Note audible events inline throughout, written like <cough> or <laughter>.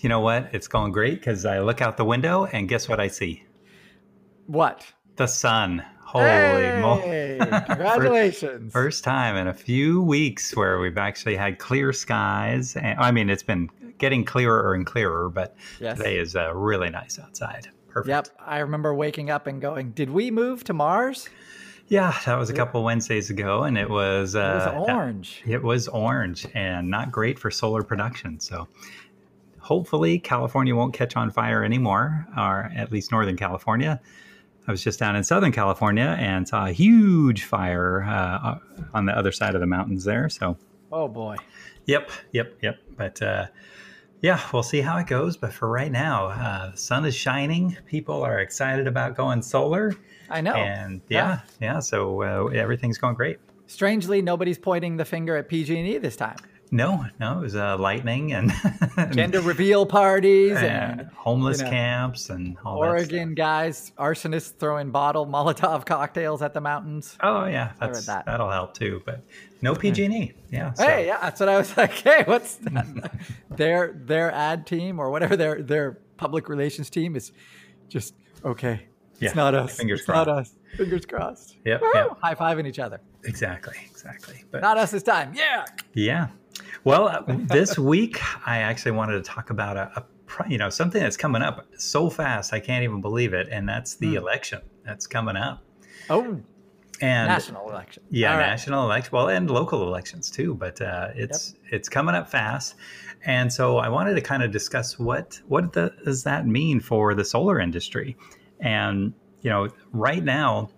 You know what? It's going great because I look out the window and guess what I see? What? The sun. Holy hey, moly. <laughs> Congratulations. first, first, time in a few weeks where we've actually had clear skies. And, I mean, it's been getting clearer and clearer, but yes. today is uh, really nice outside. Perfect. Yep. I remember waking up and going, Did we move to Mars? Yeah, that was a couple Wednesdays ago, and it was, uh, it was orange. It was orange and not great for solar production. So hopefully California won't catch on fire anymore, or at least Northern California. I was just down in Southern California and saw a huge fire uh, on the other side of the mountains there. So, oh boy. Yep, yep, yep. But uh, yeah, we'll see how it goes. But for right now, uh, the sun is shining. People are excited about going solar. I know. And yeah, yeah. yeah so uh, everything's going great. Strangely, nobody's pointing the finger at PG&E this time. No, no, it was uh, lightning and <laughs> gender reveal parties and, and homeless you know, camps and all Oregon guys, arsonists throwing bottle <laughs> Molotov cocktails at the mountains. Oh yeah, that's, that. that'll help too. But no PG&E. Yeah. So. Hey, yeah, that's what I was <laughs> like. Hey, what's that? their their ad team or whatever their their public relations team is just okay. Yeah. It's not us. Fingers it's crossed. Not us. Fingers crossed. Yep, yep. High fiving each other. Exactly. Exactly. But not us this time. Yeah. Yeah. Well, uh, this week I actually wanted to talk about a, a, you know something that's coming up so fast I can't even believe it, and that's the mm. election that's coming up. Oh, and national election. Yeah, national election. Well, and local elections too. But uh, it's yep. it's coming up fast, and so I wanted to kind of discuss what what the, does that mean for the solar industry, and you know, right now,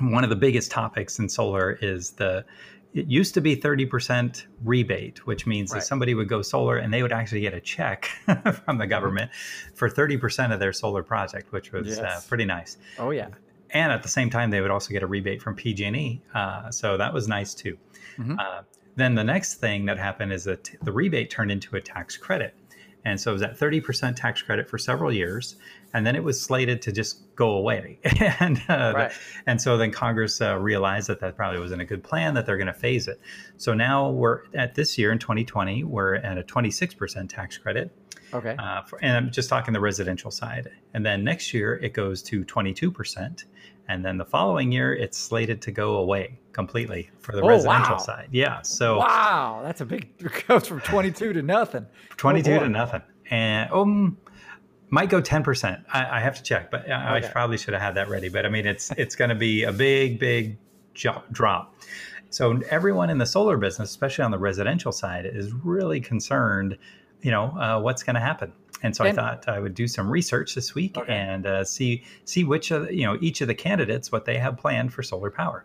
one of the biggest topics in solar is the it used to be 30% rebate, which means right. that somebody would go solar and they would actually get a check <laughs> from the government for 30% of their solar project, which was uh, yes. uh, pretty nice. Oh, yeah. And at the same time, they would also get a rebate from PG&E. Uh, so that was nice too. Mm-hmm. Uh, then the next thing that happened is that the rebate turned into a tax credit. And so it was at 30% tax credit for several years. And then it was slated to just go away. <laughs> and, uh, right. and so then Congress uh, realized that that probably wasn't a good plan, that they're going to phase it. So now we're at this year in 2020, we're at a 26% tax credit. Okay. Uh, for, and I'm just talking the residential side. And then next year it goes to 22%. And then the following year it's slated to go away completely for the oh, residential wow. side. Yeah. So wow, that's a big <laughs> goes from 22 to nothing. 22 oh, to nothing. And um might go 10%. I, I have to check, but I, okay. I probably should have had that ready. But I mean, it's it's going to be a big, big drop. So everyone in the solar business, especially on the residential side, is really concerned. You know, uh, what's going to happen? And so I thought I would do some research this week okay. and uh, see see which of you know each of the candidates what they have planned for solar power.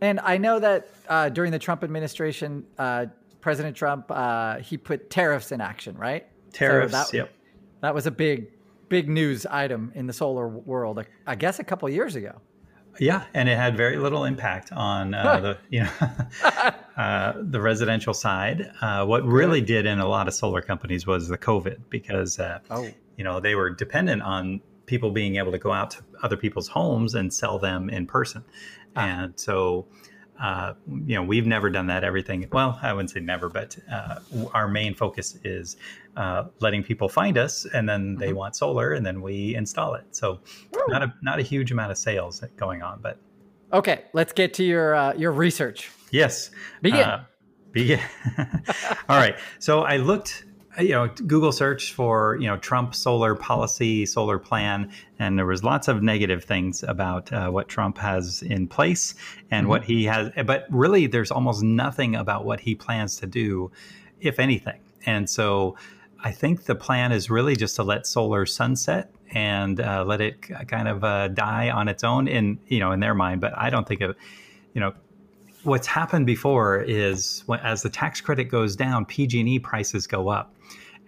And I know that uh, during the Trump administration, uh, President Trump uh, he put tariffs in action, right? Tariffs. So that, yep. That was a big big news item in the solar world. I guess a couple years ago. Yeah, and it had very little impact on uh, the you know <laughs> uh, the residential side. Uh, what really did in a lot of solar companies was the COVID because uh, oh. you know they were dependent on people being able to go out to other people's homes and sell them in person, ah. and so uh, you know, we've never done that. Everything, well, I wouldn't say never, but uh, our main focus is uh, letting people find us, and then they mm-hmm. want solar, and then we install it. So, Woo. not a not a huge amount of sales going on, but okay. Let's get to your uh, your research. Yes, begin. Uh, begin. <laughs> All right. So I looked you know, Google search for you know Trump solar policy, solar plan, and there was lots of negative things about uh, what Trump has in place and mm-hmm. what he has. But really, there's almost nothing about what he plans to do, if anything. And so, I think the plan is really just to let solar sunset and uh, let it kind of uh, die on its own in you know in their mind. But I don't think of you know what's happened before is when, as the tax credit goes down, PG&E prices go up,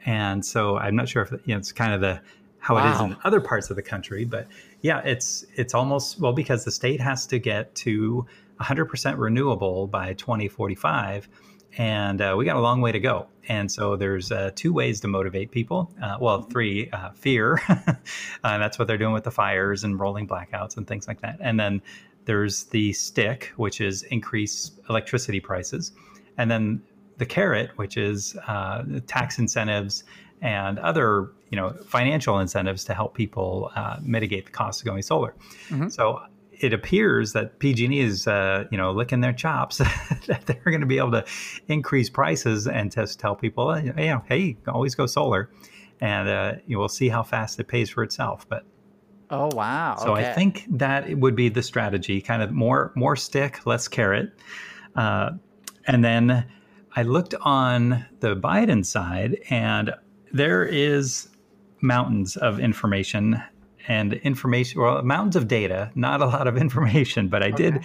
and so I'm not sure if you know it's kind of the how wow. it is in other parts of the country, but yeah, it's it's almost well because the state has to get to 100% renewable by 2045 and uh, we got a long way to go. And so there's uh, two ways to motivate people. Uh, well, three: uh, fear, <laughs> and that's what they're doing with the fires and rolling blackouts and things like that. And then there's the stick, which is increase electricity prices, and then the carrot, which is uh, tax incentives and other you know financial incentives to help people uh, mitigate the cost of going solar. Mm-hmm. So it appears that PG&E is uh, you know licking their chops <laughs> that they're going to be able to increase prices and just tell people you know hey always go solar, and uh, you will see how fast it pays for itself. But Oh wow! So okay. I think that it would be the strategy, kind of more more stick, less carrot. Uh, and then I looked on the Biden side, and there is mountains of information and information, well, mountains of data, not a lot of <laughs> information, but I okay. did,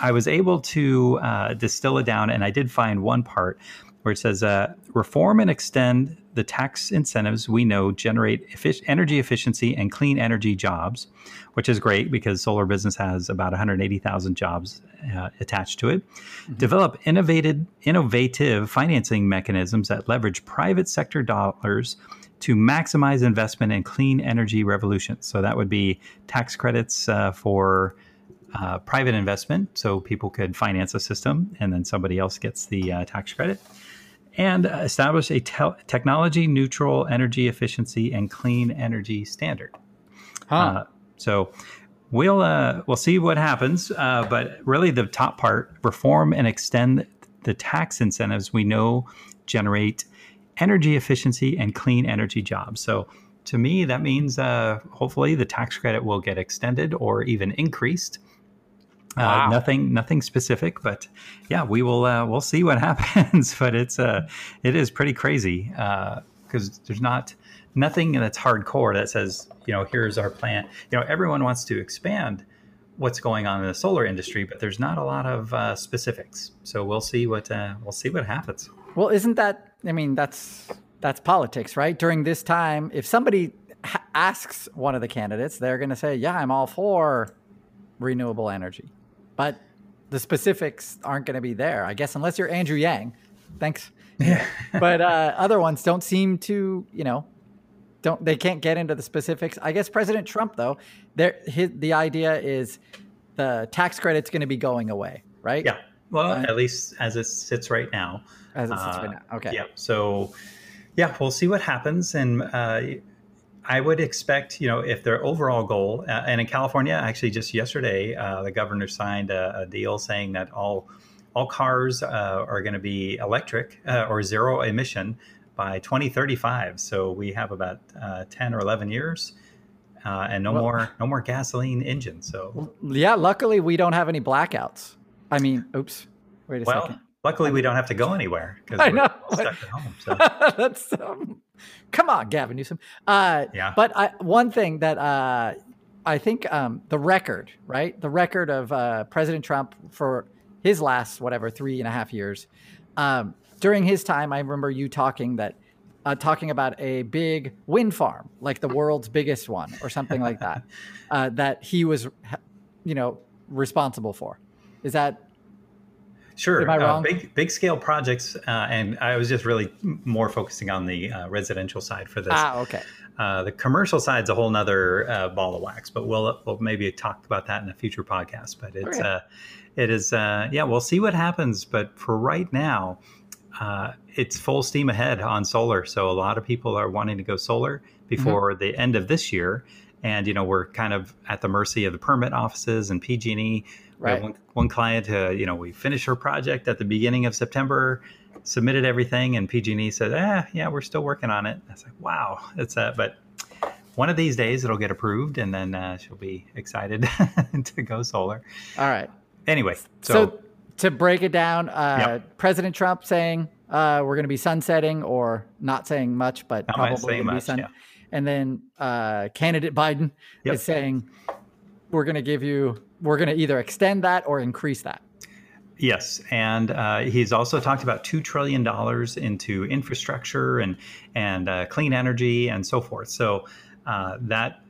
I was able to uh, distill it down, and I did find one part where it says uh, reform and extend the tax incentives we know generate energy efficiency and clean energy jobs, which is great because solar business has about 180,000 jobs uh, attached to it. Mm-hmm. Develop innovative, innovative financing mechanisms that leverage private sector dollars to maximize investment in clean energy revolutions. So that would be tax credits uh, for uh, private investment, so people could finance a system and then somebody else gets the uh, tax credit and establish a te- technology neutral energy efficiency and clean energy standard. Huh. Uh, so we'll uh, we'll see what happens, uh, but really the top part: reform and extend the tax incentives we know generate energy efficiency and clean energy jobs. So to me, that means uh, hopefully the tax credit will get extended or even increased. Uh, wow. Uh, nothing, nothing specific, but yeah, we will. Uh, we'll see what <laughs> happens. but it's uh, it is pretty crazy because uh, there's not nothing that's hardcore that says you know here's our plan. You know, everyone wants to expand what's going on in the solar industry, but there's not a lot of uh, specifics. So we'll see what we'll see what happens. Well, isn't that? I mean, that's that's politics, right? During this time, if somebody asks one of the candidates, they're going to say, "Yeah, I'm all for renewable energy." But the specifics aren't going to be there, I guess, unless you're Andrew Yang. Thanks. Yeah. <laughs> but uh, other ones don't seem to, you know, don't they can't get into the specifics. I guess President Trump though, there his, the idea is the tax credit's going to be going away, right? Yeah. Well, uh, at least as it sits right now. As it sits uh, right now. Okay. Yeah. So, yeah, we'll see what happens, and uh, I would expect, you know, if their overall goal, uh, and in California, actually, just yesterday, uh, the governor signed a, a, deal saying that all all cars uh, are going to be electric uh, or zero emission by 2035. So we have about uh, 10 or 11 years, uh, and no well, more no more gasoline engines. So yeah, luckily we don't have any blackouts. I mean, oops, wait a well, second. Luckily, we don't have to go anywhere because we're know. stuck at home. So. <laughs> That's um, come on, Gavin Newsom. Uh, yeah. But I, one thing that uh, I think um, the record, right? The record of uh, President Trump for his last whatever three and a half years. Um, during his time, I remember you talking that uh, talking about a big wind farm, like the world's biggest one, or something like that, <laughs> uh, that he was, you know, responsible for. Is that Sure. Am I uh, wrong? Uh, big big scale projects, uh, and I was just really more focusing on the uh, residential side for this. Ah, okay. Uh, the commercial side's a whole nother uh, ball of wax, but we'll we'll maybe talk about that in a future podcast. But it's okay. it is yeah, we'll see what happens. But for right now, it's full steam ahead on solar. So a lot of people are wanting to go solar before mm-hmm. the end of this year, and you know we're kind of at the mercy of the permit offices and PG&E Right. One, one, client, uh, you know, we finished her project at the beginning of September, submitted everything, and PG&E said, "Ah, yeah, we're still working on it." I was like, "Wow, it's that." But one of these days it'll get approved, and then uh, she'll be excited <laughs> to go solar. All right. Anyway, so, so to break it down, uh, yep. President Trump saying uh, we're going to be sunsetting, or not saying much, but not probably going to be sun. Yeah. And then uh, candidate Biden yep. is saying we're going to give you, we're going to either extend that or increase that. Yes, and uh, he's also talked about two trillion dollars into infrastructure and and uh, clean energy and so forth. So uh, that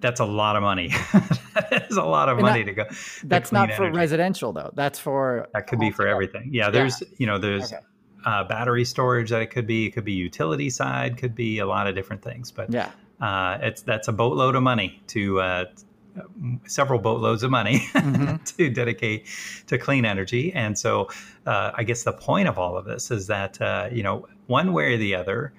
that's a lot of money. <laughs> that is a lot of and money that, to go. That's not for energy. residential though. That's for that could be for everything. Yeah, there's yeah. you know there's okay. uh, battery storage that it could be. It could be utility side. Could be a lot of different things. But yeah, uh, it's that's a boatload of money to. Several boatloads of money mm-hmm. <laughs> to dedicate to clean energy and so uh, i guess the point of all of this is that uh, you know one way or the other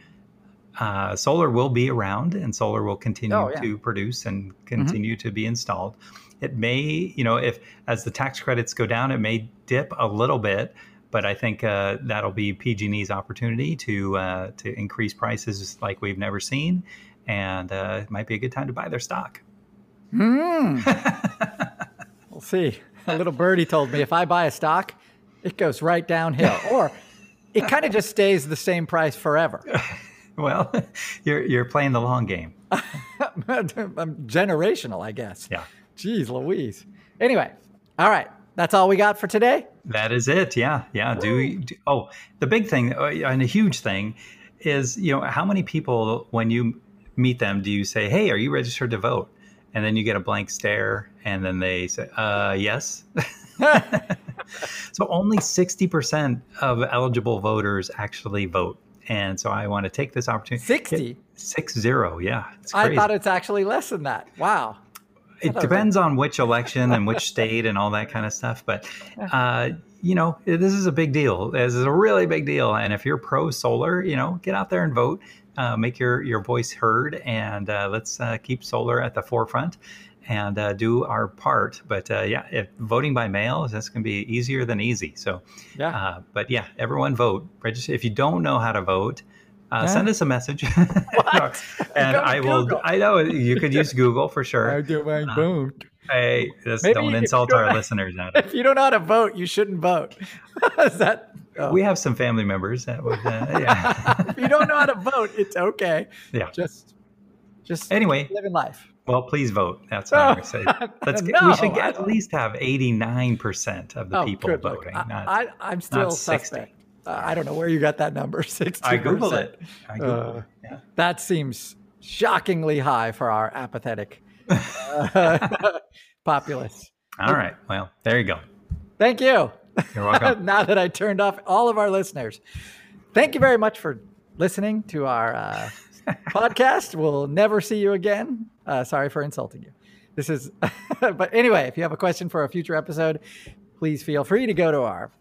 uh, solar will be around and solar will continue oh, yeah. to produce and mm-hmm. continue mm-hmm. to be installed. It may, you know, if as the tax credits go down, it may dip a little bit, but I think uh, that'll be PG&E's opportunity to uh, to increase prices like we've never seen, and uh, it might be a good time to buy their stock. Hmm. <laughs> we'll see. A little birdie told me if I buy a stock, it goes right downhill, <laughs> or it kind of just stays the same price forever. <laughs> Well, you're you're playing the long game. I'm generational, I guess. Yeah. Jeez, Louise. Anyway, all right. That's all we got for today. That is it. Yeah, yeah. Do, do oh, the big thing uh, and a huge thing is you know how many people when you meet them do you say, "Hey, are you registered to vote?" And then you get a blank stare, and then they say, "Uh, yes." <laughs> so only 60% of eligible voters actually vote and so I want to take this opportunity. 60? Six zero, yeah. I thought it's actually less than that. Wow. It depends on which election and which state and all that kind of stuff. But, uh, you know, this is a big deal. This is a really big deal. And if you're pro solar, you know, get out there and vote. Uh, make your, your voice heard and uh, let's uh, keep solar at the forefront and uh, do our part. But uh, yeah, if voting by mail, is that's going to be easier than easy. So, yeah. Uh, but yeah, everyone vote. Register. If you don't know how to vote, uh, yeah. send us a message. <laughs> and I will. Google. I know you could use Google for sure. I do my vote. Hey, <laughs> don't insult our <laughs> listeners. If you don't know how to vote, you shouldn't vote. <laughs> Is that? Oh. We have some family members that would. Uh, yeah. if you don't know how to vote, it's okay. Yeah. Just, just anyway, living life. Well, please vote. That's what I'm going to say. Let's get, no, we should at least have 89% of the oh, people voting. Not, I, am still suspect. Uh, I don't know where you got that number. 60 I Googled it. I Googled uh, it. Yeah. That seems shockingly high for our apathetic <laughs> uh, populace. All right. Well, there you go. Thank you. You're welcome. <laughs> now that I turned off all of our listeners, thank you very much for listening to our uh, <laughs> podcast. We'll never see you again. Uh, sorry for insulting you. This is, but anyway, if you have a question for a future episode, please feel free to go to our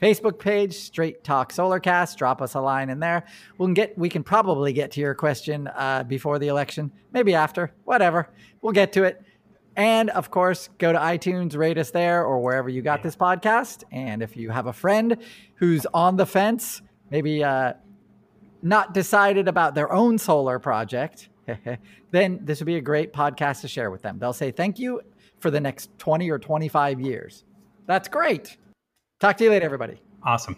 Facebook page, Straight Talk Solarcast. Drop us a line in there. We can get, we can probably get to your question uh, before the election, maybe after, whatever. We'll get to it. And of course, go to iTunes, rate us there or wherever you got this podcast. And if you have a friend who's on the fence, maybe uh, not decided about their own solar project, <laughs> then this would be a great podcast to share with them. They'll say thank you for the next 20 or 25 years. That's great. Talk to you later, everybody. Awesome.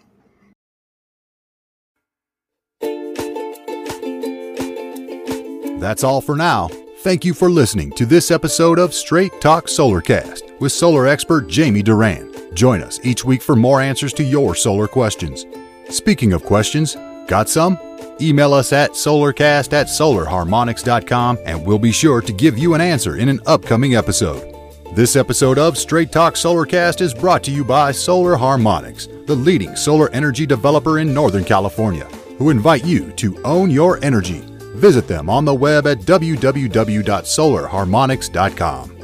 That's all for now. Thank you for listening to this episode of Straight Talk Solarcast with solar expert Jamie Duran. Join us each week for more answers to your solar questions. Speaking of questions, got some? Email us at solarcast at solarharmonics.com and we'll be sure to give you an answer in an upcoming episode. This episode of Straight Talk Solarcast is brought to you by Solar Harmonics, the leading solar energy developer in Northern California, who invite you to own your energy. Visit them on the web at www.solarharmonics.com.